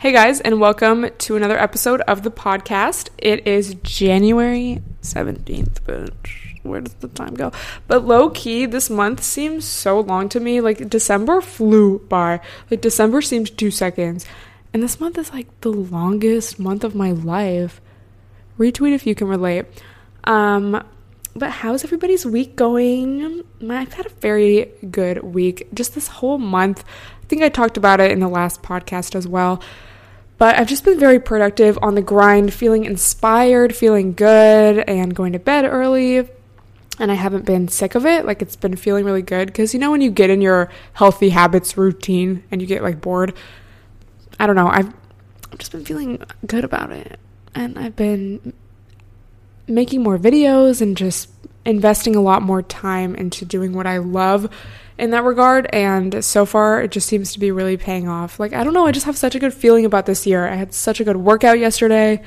Hey guys, and welcome to another episode of the podcast. It is January 17th, but where does the time go? But low key, this month seems so long to me. Like December flew by. Like December seemed two seconds. And this month is like the longest month of my life. Retweet if you can relate. Um, but how's everybody's week going? I've had a very good week. Just this whole month. I think I talked about it in the last podcast as well. But I've just been very productive on the grind, feeling inspired, feeling good, and going to bed early. And I haven't been sick of it. Like it's been feeling really good. Because you know, when you get in your healthy habits routine and you get like bored, I don't know. I've just been feeling good about it. And I've been making more videos and just investing a lot more time into doing what I love in that regard. And so far, it just seems to be really paying off. Like, I don't know, I just have such a good feeling about this year. I had such a good workout yesterday,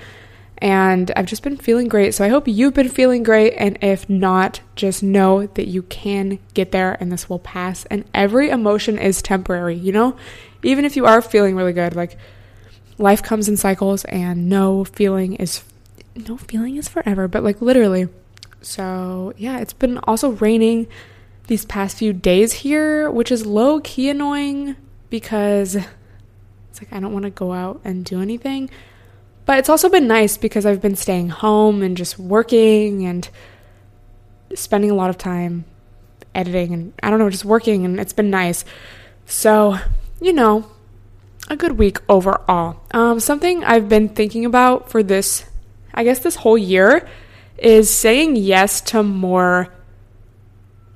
and I've just been feeling great. So I hope you've been feeling great. And if not, just know that you can get there and this will pass. And every emotion is temporary, you know? Even if you are feeling really good, like, life comes in cycles and no feeling is no feeling is forever but like literally so yeah it's been also raining these past few days here which is low key annoying because it's like i don't want to go out and do anything but it's also been nice because i've been staying home and just working and spending a lot of time editing and i don't know just working and it's been nice so you know a good week overall. Um, something I've been thinking about for this, I guess, this whole year is saying yes to more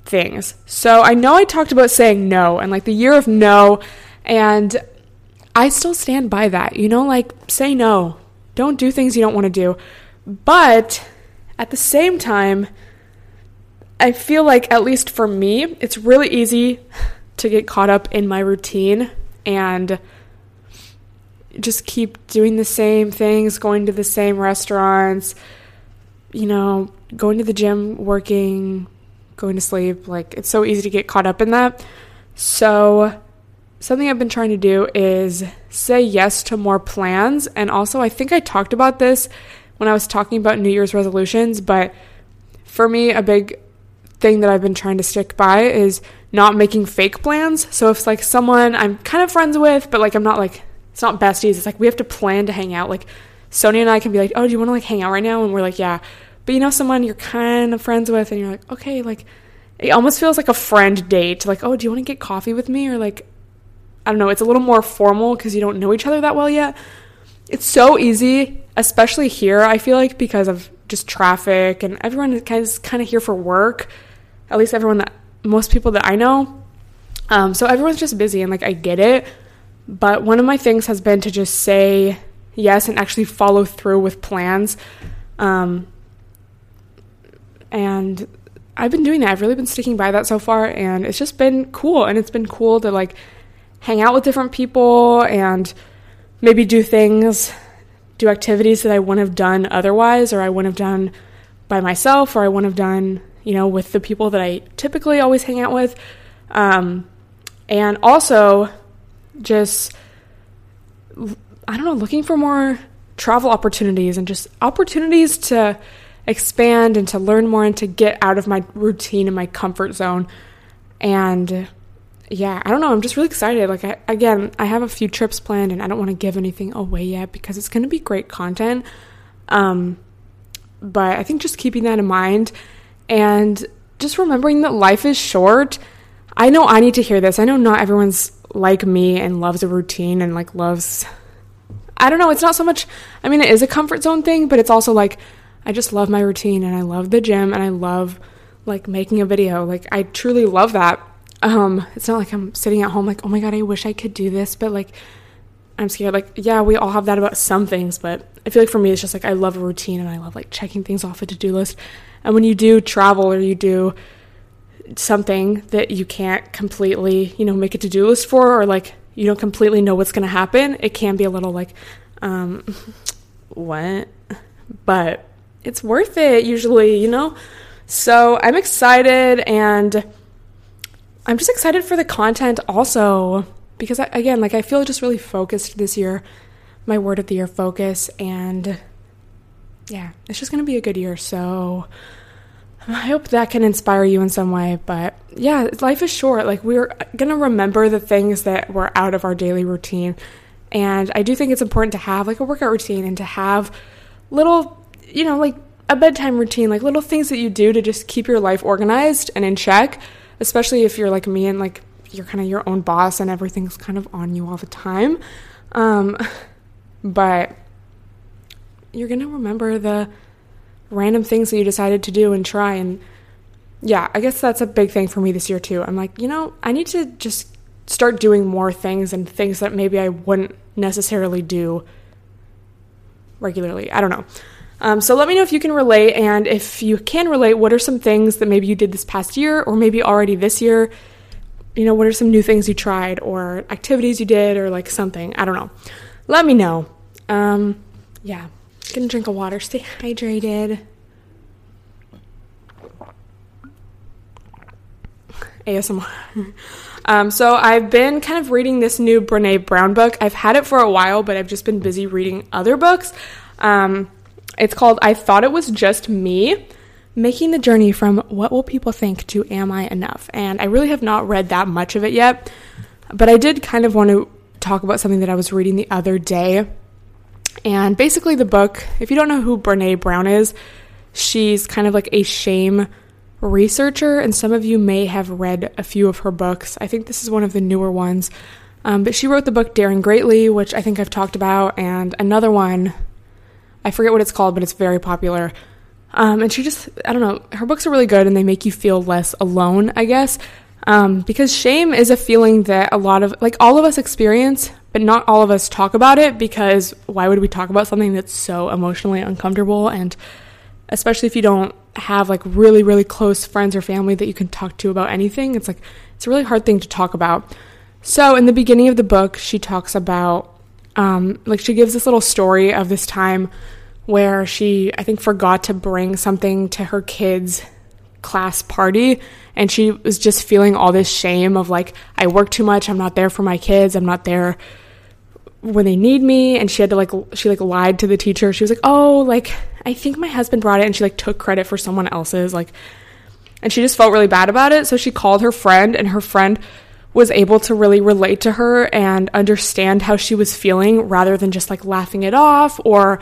things. So I know I talked about saying no and like the year of no, and I still stand by that. You know, like say no, don't do things you don't want to do. But at the same time, I feel like, at least for me, it's really easy to get caught up in my routine and just keep doing the same things, going to the same restaurants, you know, going to the gym, working, going to sleep. Like, it's so easy to get caught up in that. So, something I've been trying to do is say yes to more plans. And also, I think I talked about this when I was talking about New Year's resolutions, but for me, a big thing that I've been trying to stick by is not making fake plans. So if it's like someone I'm kind of friends with, but like I'm not like it's not besties. It's like we have to plan to hang out. Like Sonia and I can be like, "Oh, do you want to like hang out right now?" And we're like, "Yeah." But you know, someone you're kind of friends with, and you're like, "Okay," like it almost feels like a friend date. Like, "Oh, do you want to get coffee with me?" Or like, I don't know. It's a little more formal because you don't know each other that well yet. It's so easy, especially here. I feel like because of just traffic and everyone is kind of here for work. At least everyone that most people that I know. Um, so everyone's just busy, and like I get it but one of my things has been to just say yes and actually follow through with plans. Um, and I've been doing that. I've really been sticking by that so far, and it's just been cool. And it's been cool to like hang out with different people and maybe do things, do activities that I wouldn't have done otherwise, or I wouldn't have done by myself, or I wouldn't have done, you know, with the people that I typically always hang out with. Um, and also, just I don't know, looking for more travel opportunities and just opportunities to expand and to learn more and to get out of my routine and my comfort zone. And yeah, I don't know. I'm just really excited. Like, I, again, I have a few trips planned and I don't want to give anything away yet because it's going to be great content. Um, but I think just keeping that in mind and just remembering that life is short. I know I need to hear this. I know not everyone's like me and loves a routine and like loves I don't know, it's not so much I mean it is a comfort zone thing, but it's also like I just love my routine and I love the gym and I love like making a video. Like I truly love that. Um it's not like I'm sitting at home like, "Oh my god, I wish I could do this," but like I'm scared. Like, yeah, we all have that about some things, but I feel like for me, it's just like I love a routine and I love like checking things off a to do list. And when you do travel or you do something that you can't completely, you know, make a to do list for, or like you don't completely know what's going to happen, it can be a little like, um, what? But it's worth it usually, you know? So I'm excited and I'm just excited for the content also because I, again, like I feel just really focused this year, my word of the year focus, and yeah, it's just gonna be a good year. So I hope that can inspire you in some way. But yeah, life is short. Like we're gonna remember the things that were out of our daily routine, and I do think it's important to have like a workout routine and to have little, you know, like a bedtime routine, like little things that you do to just keep your life organized and in check. Especially if you're like me and like you're kind of your own boss and everything's kind of on you all the time. Um, but you're going to remember the random things that you decided to do and try. And yeah, I guess that's a big thing for me this year too. I'm like, you know, I need to just start doing more things and things that maybe I wouldn't necessarily do regularly. I don't know. Um, so let me know if you can relate, and if you can relate, what are some things that maybe you did this past year, or maybe already this year you know, what are some new things you tried or activities you did or like something? I don't know. Let me know. Um, yeah, gonna drink a water, stay hydrated. ASMR. um, so I've been kind of reading this new Brene Brown book. I've had it for a while, but I've just been busy reading other books. Um, it's called I Thought It Was Just Me making the journey from what will people think to am I enough? And I really have not read that much of it yet, but I did kind of want to talk about something that I was reading the other day. And basically, the book, if you don't know who Brene Brown is, she's kind of like a shame researcher, and some of you may have read a few of her books. I think this is one of the newer ones. Um, but she wrote the book Daring Greatly, which I think I've talked about, and another one, I forget what it's called, but it's very popular um, and she just, I don't know, her books are really good and they make you feel less alone, I guess. Um, because shame is a feeling that a lot of, like, all of us experience, but not all of us talk about it because why would we talk about something that's so emotionally uncomfortable? And especially if you don't have, like, really, really close friends or family that you can talk to about anything, it's like, it's a really hard thing to talk about. So, in the beginning of the book, she talks about, um, like, she gives this little story of this time where she, I think, forgot to bring something to her kids' class party. And she was just feeling all this shame of like, I work too much. I'm not there for my kids. I'm not there when they need me. And she had to like, she like lied to the teacher. She was like, oh, like, I think my husband brought it. And she like took credit for someone else's. Like, and she just felt really bad about it. So she called her friend, and her friend was able to really relate to her and understand how she was feeling rather than just like laughing it off or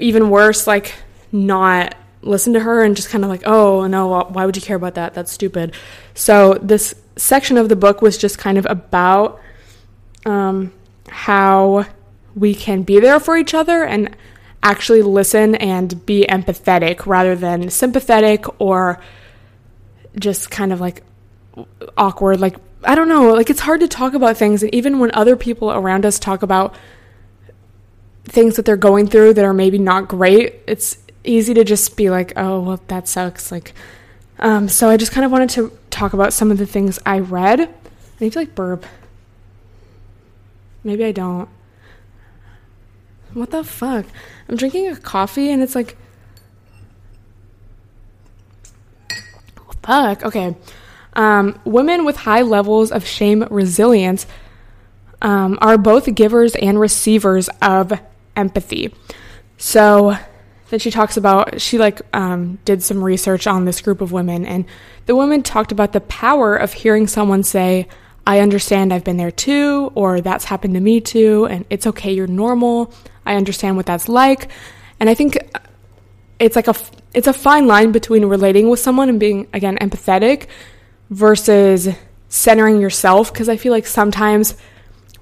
even worse, like not listen to her and just kind of like, oh no, why would you care about that? That's stupid. So this section of the book was just kind of about um, how we can be there for each other and actually listen and be empathetic rather than sympathetic or just kind of like awkward. Like, I don't know, like it's hard to talk about things. And even when other people around us talk about things that they're going through that are maybe not great, it's easy to just be like, oh, well, that sucks. Like, um, so I just kind of wanted to talk about some of the things I read. I need to like burp. Maybe I don't. What the fuck? I'm drinking a coffee and it's like. Fuck. Okay. Um, women with high levels of shame resilience um, are both givers and receivers of empathy. So then she talks about she like um, did some research on this group of women, and the women talked about the power of hearing someone say, "I understand. I've been there too," or "That's happened to me too," and "It's okay. You're normal. I understand what that's like." And I think it's like a it's a fine line between relating with someone and being again empathetic versus centering yourself because I feel like sometimes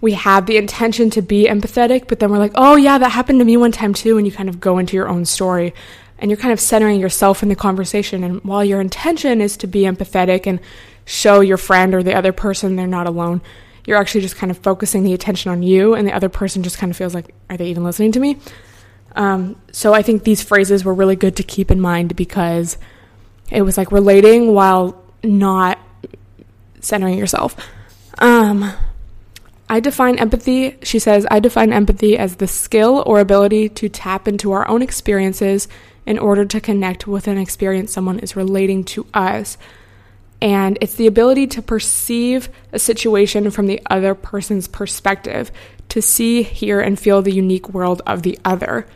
we have the intention to be empathetic, but then we're like, oh, yeah, that happened to me one time too. And you kind of go into your own story and you're kind of centering yourself in the conversation. And while your intention is to be empathetic and show your friend or the other person they're not alone, you're actually just kind of focusing the attention on you, and the other person just kind of feels like, are they even listening to me? Um, so I think these phrases were really good to keep in mind because it was like relating while not centering yourself. Um, I define empathy, she says, I define empathy as the skill or ability to tap into our own experiences in order to connect with an experience someone is relating to us. And it's the ability to perceive a situation from the other person's perspective, to see, hear, and feel the unique world of the other.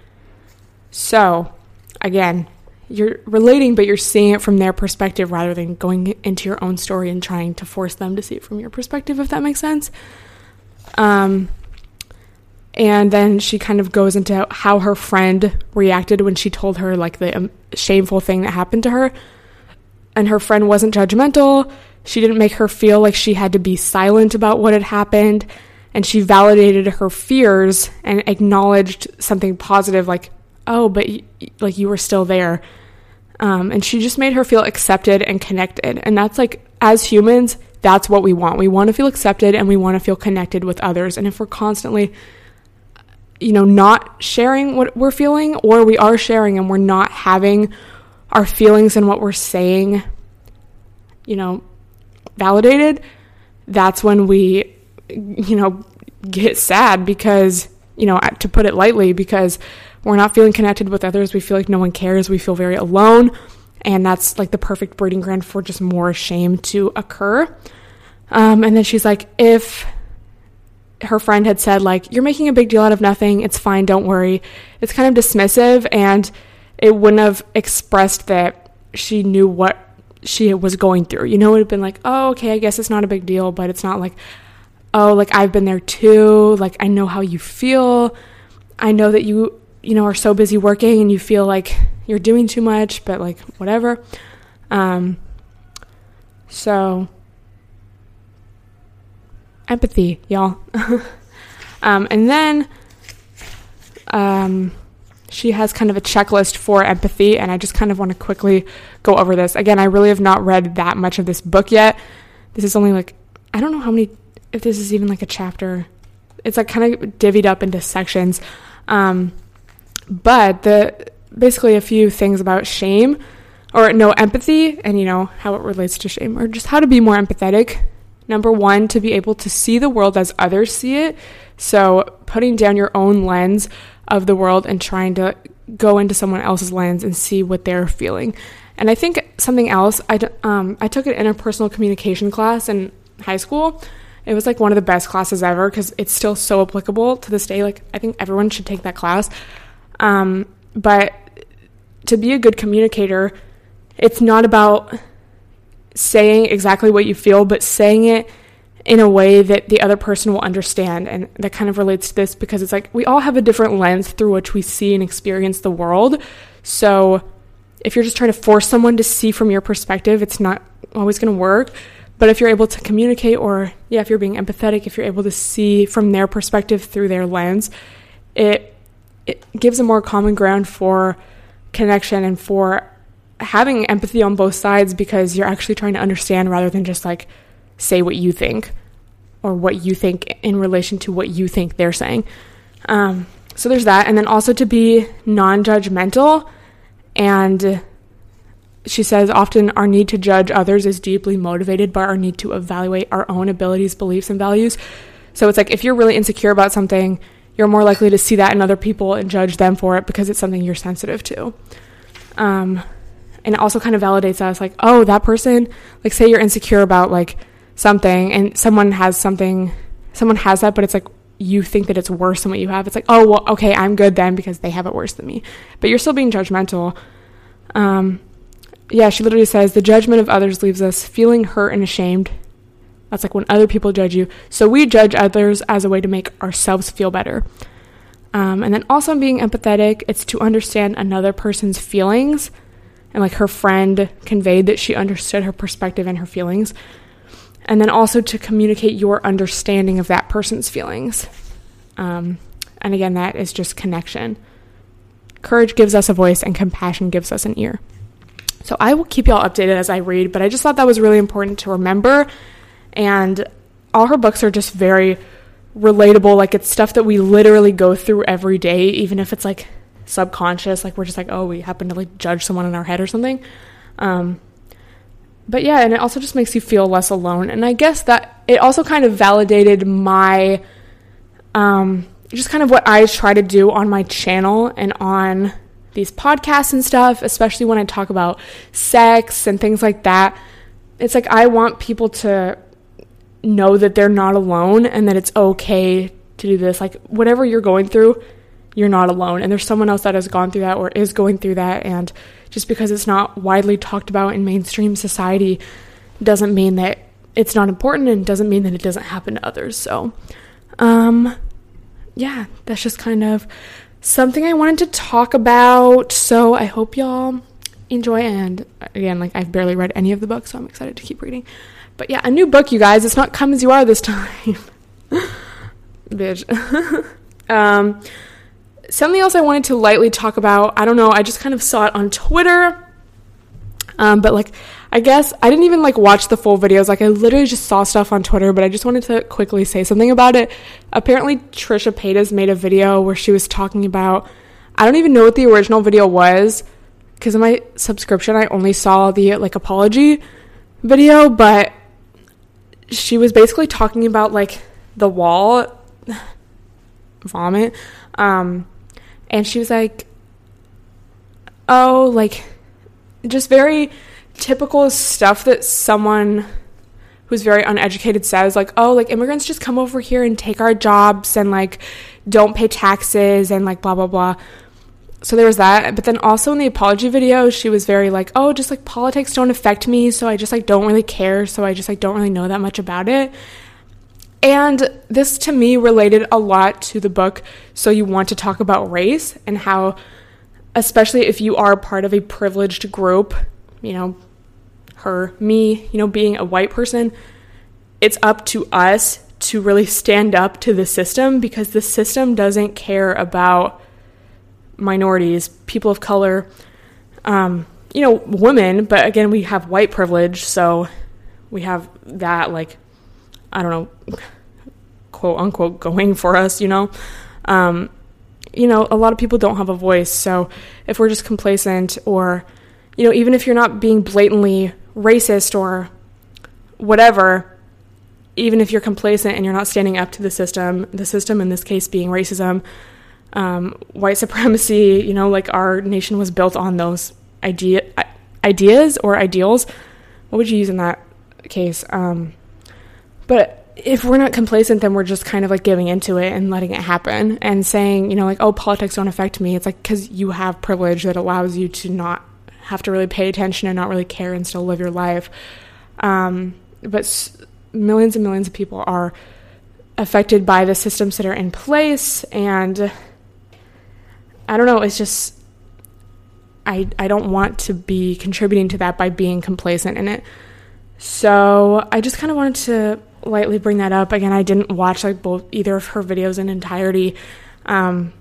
So, again, you're relating, but you're seeing it from their perspective rather than going into your own story and trying to force them to see it from your perspective, if that makes sense. Um, and then she kind of goes into how her friend reacted when she told her like the um, shameful thing that happened to her. And her friend wasn't judgmental. She didn't make her feel like she had to be silent about what had happened. And she validated her fears and acknowledged something positive like, oh, but y- like you were still there. Um, and she just made her feel accepted and connected. And that's like, as humans, that's what we want. We want to feel accepted and we want to feel connected with others. And if we're constantly, you know, not sharing what we're feeling, or we are sharing and we're not having our feelings and what we're saying, you know, validated, that's when we, you know, get sad because, you know, to put it lightly, because we're not feeling connected with others. We feel like no one cares. We feel very alone. And that's like the perfect breeding ground for just more shame to occur. Um, and then she's like, if her friend had said, like, you're making a big deal out of nothing, it's fine, don't worry, it's kind of dismissive and it wouldn't have expressed that she knew what she was going through. You know, it would have been like, oh, okay, I guess it's not a big deal, but it's not like, oh, like I've been there too. Like I know how you feel. I know that you you know, are so busy working and you feel like you're doing too much, but like whatever. Um, so, empathy, y'all. um, and then um, she has kind of a checklist for empathy, and I just kind of want to quickly go over this. Again, I really have not read that much of this book yet. This is only like, I don't know how many, if this is even like a chapter. It's like kind of divvied up into sections. Um, but the basically a few things about shame or no empathy and you know how it relates to shame or just how to be more empathetic. Number 1 to be able to see the world as others see it. So putting down your own lens of the world and trying to go into someone else's lens and see what they're feeling. And I think something else I um I took an interpersonal communication class in high school. It was like one of the best classes ever because it's still so applicable to this day. Like I think everyone should take that class. Um, but to be a good communicator, it's not about saying exactly what you feel, but saying it in a way that the other person will understand. And that kind of relates to this because it's like we all have a different lens through which we see and experience the world. So if you're just trying to force someone to see from your perspective, it's not always going to work. But if you're able to communicate, or yeah, if you're being empathetic, if you're able to see from their perspective through their lens, it it gives a more common ground for connection and for having empathy on both sides because you're actually trying to understand rather than just like say what you think or what you think in relation to what you think they're saying. Um, so there's that. And then also to be non judgmental. And she says often our need to judge others is deeply motivated by our need to evaluate our own abilities, beliefs, and values. So it's like if you're really insecure about something, you're more likely to see that in other people and judge them for it because it's something you're sensitive to. Um, and it also kind of validates us like, oh, that person, like, say you're insecure about like something and someone has something, someone has that, but it's like you think that it's worse than what you have. It's like, oh, well, okay, I'm good then because they have it worse than me. But you're still being judgmental. Um, yeah, she literally says the judgment of others leaves us feeling hurt and ashamed that's like when other people judge you. So we judge others as a way to make ourselves feel better. Um, and then also being empathetic, it's to understand another person's feelings. And like her friend conveyed that she understood her perspective and her feelings. And then also to communicate your understanding of that person's feelings. Um, and again, that is just connection. Courage gives us a voice, and compassion gives us an ear. So I will keep y'all updated as I read, but I just thought that was really important to remember and all her books are just very relatable. Like it's stuff that we literally go through every day, even if it's like subconscious. Like we're just like, oh, we happen to like judge someone in our head or something. Um, but yeah, and it also just makes you feel less alone. And I guess that it also kind of validated my, um, just kind of what I try to do on my channel and on these podcasts and stuff, especially when I talk about sex and things like that. It's like I want people to know that they're not alone and that it's okay to do this. Like, whatever you're going through, you're not alone. And there's someone else that has gone through that or is going through that. And just because it's not widely talked about in mainstream society doesn't mean that it's not important and doesn't mean that it doesn't happen to others. So, um, yeah, that's just kind of something I wanted to talk about. So I hope y'all enjoy. And again, like I've barely read any of the books, so I'm excited to keep reading. But yeah, a new book, you guys. It's not Come As You Are this time. Bitch. um, something else I wanted to lightly talk about. I don't know. I just kind of saw it on Twitter. Um, but like, I guess I didn't even like watch the full videos. Like, I literally just saw stuff on Twitter, but I just wanted to quickly say something about it. Apparently, Trisha Paytas made a video where she was talking about. I don't even know what the original video was because of my subscription. I only saw the like apology video, but she was basically talking about like the wall vomit um and she was like oh like just very typical stuff that someone who's very uneducated says like oh like immigrants just come over here and take our jobs and like don't pay taxes and like blah blah blah so there was that but then also in the apology video she was very like oh just like politics don't affect me so i just like don't really care so i just like don't really know that much about it. And this to me related a lot to the book so you want to talk about race and how especially if you are part of a privileged group you know her me you know being a white person it's up to us to really stand up to the system because the system doesn't care about minorities, people of color, um, you know, women, but again, we have white privilege, so we have that, like, I don't know, quote unquote, going for us, you know? Um, you know, a lot of people don't have a voice, so if we're just complacent or, you know, even if you're not being blatantly racist or whatever, even if you're complacent and you're not standing up to the system, the system in this case being racism, um, white supremacy, you know, like our nation was built on those idea ideas or ideals. What would you use in that case? Um, but if we're not complacent, then we're just kind of like giving into it and letting it happen and saying, you know, like, oh, politics don't affect me. It's like because you have privilege that allows you to not have to really pay attention and not really care and still live your life. Um, but s- millions and millions of people are affected by the systems that are in place and I don't know, it's just I I don't want to be contributing to that by being complacent in it. So I just kind of wanted to lightly bring that up. Again, I didn't watch like both either of her videos in entirety, um,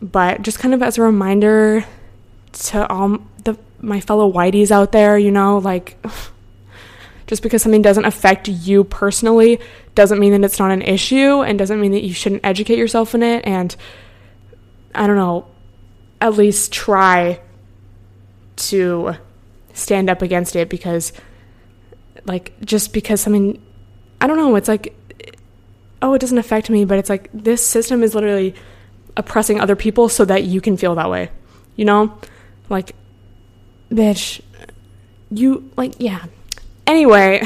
but just kind of as a reminder to all the my fellow whiteys out there, you know, like just because something doesn't affect you personally doesn't mean that it's not an issue and doesn't mean that you shouldn't educate yourself in it and I don't know, at least try to stand up against it because like just because something I don't know, it's like oh, it doesn't affect me, but it's like this system is literally oppressing other people so that you can feel that way. You know? Like bitch, you like yeah. Anyway,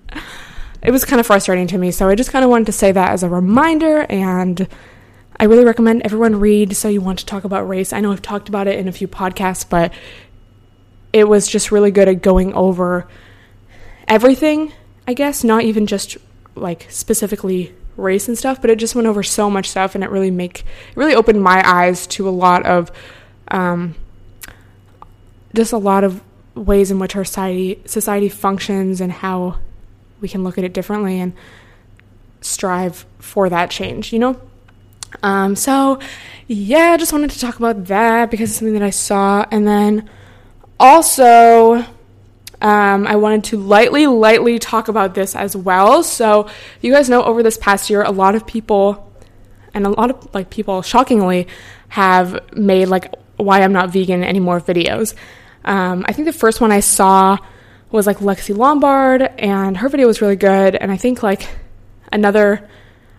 it was kind of frustrating to me, so I just kind of wanted to say that as a reminder and I really recommend everyone read So You Want to Talk About Race. I know I've talked about it in a few podcasts, but it was just really good at going over everything, I guess, not even just like specifically race and stuff, but it just went over so much stuff and it really make it really opened my eyes to a lot of um, just a lot of ways in which our society society functions and how we can look at it differently and strive for that change, you know? Um, so, yeah, I just wanted to talk about that because it's something that I saw. And then also, um, I wanted to lightly, lightly talk about this as well. So, you guys know over this past year, a lot of people, and a lot of like people, shockingly, have made like why I'm not vegan anymore videos. Um, I think the first one I saw was like Lexi Lombard, and her video was really good. And I think like another,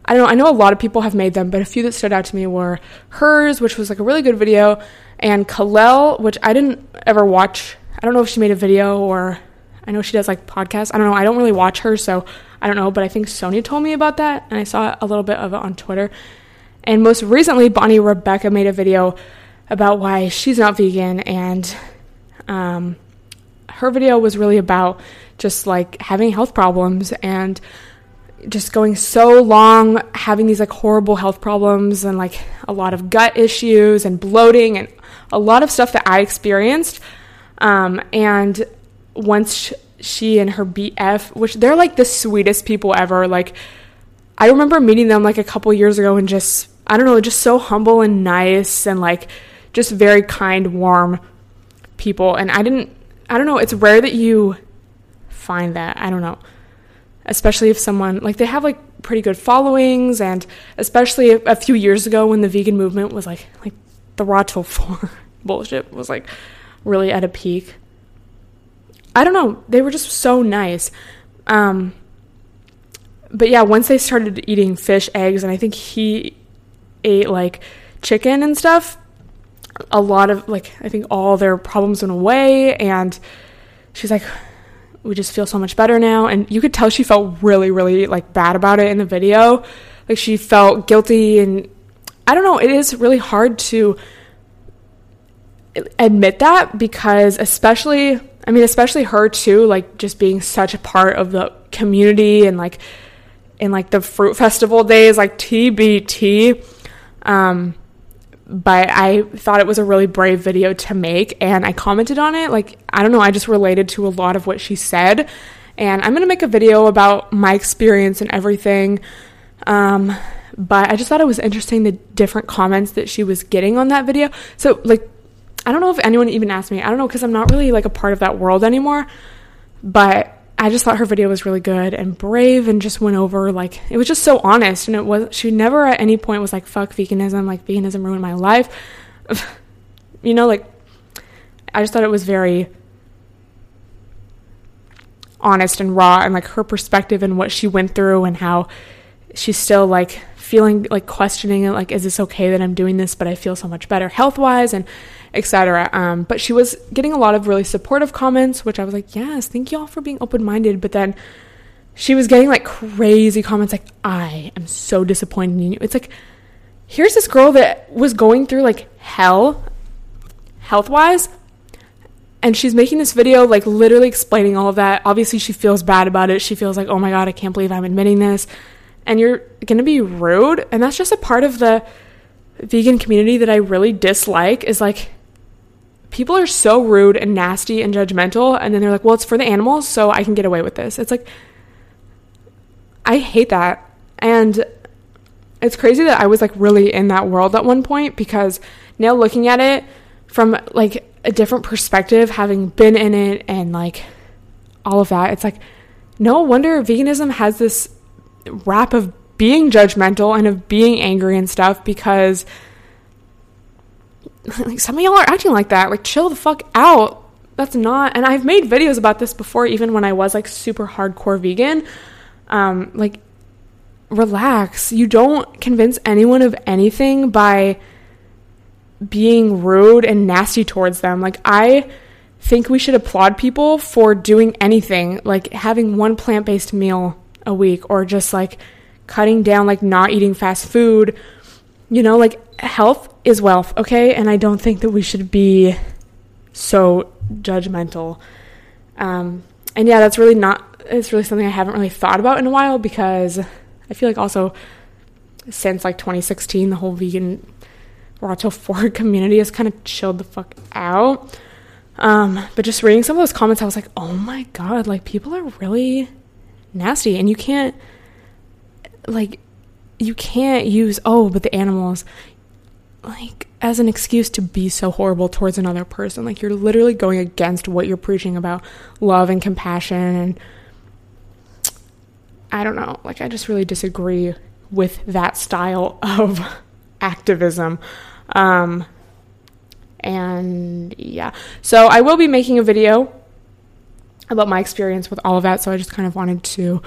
I don't know, I know a lot of people have made them, but a few that stood out to me were hers, which was like a really good video, and Kalel, which I didn't ever watch. I don't know if she made a video or I know she does like podcasts. I don't know. I don't really watch her, so I don't know. But I think Sonia told me about that, and I saw a little bit of it on Twitter. And most recently, Bonny Rebecca made a video about why she's not vegan, and um, her video was really about just like having health problems and just going so long having these like horrible health problems and like a lot of gut issues and bloating and a lot of stuff that I experienced. Um, and once she and her BF, which they're like the sweetest people ever, like I remember meeting them like a couple years ago and just I don't know, just so humble and nice and like just very kind, warm people. And I didn't I don't know, it's rare that you find that. I don't know. Especially if someone like they have like pretty good followings and especially a, a few years ago when the vegan movement was like like the raw till 4 bullshit was like really at a peak. I don't know, they were just so nice. Um but yeah, once they started eating fish, eggs, and I think he ate like chicken and stuff, a lot of like I think all their problems went away and she's like we just feel so much better now. And you could tell she felt really really like bad about it in the video. Like she felt guilty and I don't know it is really hard to admit that because especially I mean especially her too like just being such a part of the community and like in like the fruit festival days like TBT um but I thought it was a really brave video to make and I commented on it. Like, I don't know, I just related to a lot of what she said. And I'm going to make a video about my experience and everything. Um, but I just thought it was interesting the different comments that she was getting on that video. So, like, I don't know if anyone even asked me. I don't know because I'm not really like a part of that world anymore. But I just thought her video was really good and brave and just went over like it was just so honest and it was she never at any point was like fuck veganism like veganism ruined my life. you know like I just thought it was very honest and raw and like her perspective and what she went through and how she's still like feeling like questioning it like is this okay that I'm doing this but I feel so much better health-wise and etc. Um, but she was getting a lot of really supportive comments, which I was like, yes, thank y'all for being open minded. But then she was getting like crazy comments like, I am so disappointed in you. It's like, here's this girl that was going through like hell health wise. And she's making this video, like literally explaining all of that. Obviously, she feels bad about it. She feels like, oh my God, I can't believe I'm admitting this. And you're going to be rude. And that's just a part of the vegan community that I really dislike is like, people are so rude and nasty and judgmental and then they're like well it's for the animals so i can get away with this it's like i hate that and it's crazy that i was like really in that world at one point because now looking at it from like a different perspective having been in it and like all of that it's like no wonder veganism has this rap of being judgmental and of being angry and stuff because like some of y'all are acting like that. Like chill the fuck out. That's not and I've made videos about this before even when I was like super hardcore vegan. Um like relax. You don't convince anyone of anything by being rude and nasty towards them. Like I think we should applaud people for doing anything, like having one plant-based meal a week or just like cutting down like not eating fast food. You know, like health is wealth, okay? And I don't think that we should be so judgmental. Um, and yeah, that's really not, it's really something I haven't really thought about in a while because I feel like also since like 2016, the whole vegan raw till 4 community has kind of chilled the fuck out. Um, but just reading some of those comments, I was like, oh my god, like people are really nasty, and you can't, like, you can't use, oh, but the animals, like as an excuse to be so horrible towards another person. Like you're literally going against what you're preaching about love and compassion and I don't know. Like I just really disagree with that style of activism. Um and yeah. So I will be making a video about my experience with all of that, so I just kind of wanted to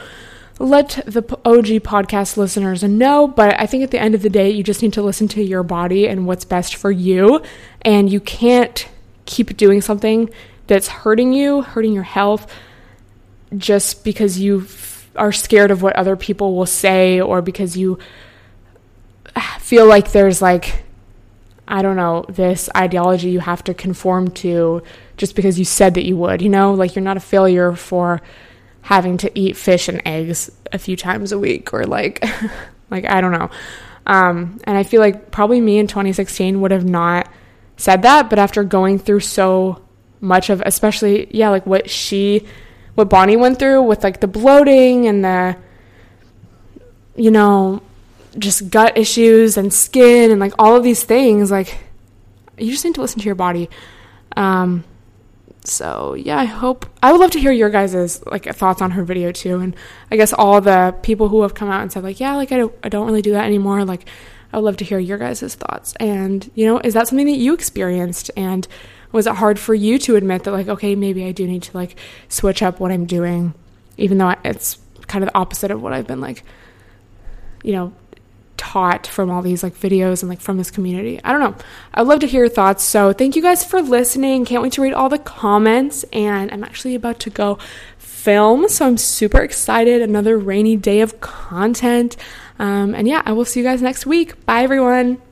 let the OG podcast listeners know. But I think at the end of the day, you just need to listen to your body and what's best for you. And you can't keep doing something that's hurting you, hurting your health, just because you are scared of what other people will say or because you feel like there's like, I don't know, this ideology you have to conform to just because you said that you would, you know? Like you're not a failure for having to eat fish and eggs a few times a week or like like I don't know. Um, and I feel like probably me in 2016 would have not said that, but after going through so much of especially yeah, like what she what Bonny went through with like the bloating and the you know, just gut issues and skin and like all of these things, like you just need to listen to your body. Um, so yeah, I hope I would love to hear your guys' like thoughts on her video too, and I guess all the people who have come out and said like, yeah, like I don't, I don't really do that anymore. Like, I would love to hear your guys' thoughts. And you know, is that something that you experienced? And was it hard for you to admit that like, okay, maybe I do need to like switch up what I'm doing, even though it's kind of the opposite of what I've been like, you know, taught from all these like videos and like from this community. I don't know. I'd love to hear your thoughts. So thank you guys for listening. Can't wait to read all the comments. And I'm actually about to go film. So I'm super excited. Another rainy day of content. Um, and yeah, I will see you guys next week. Bye, everyone.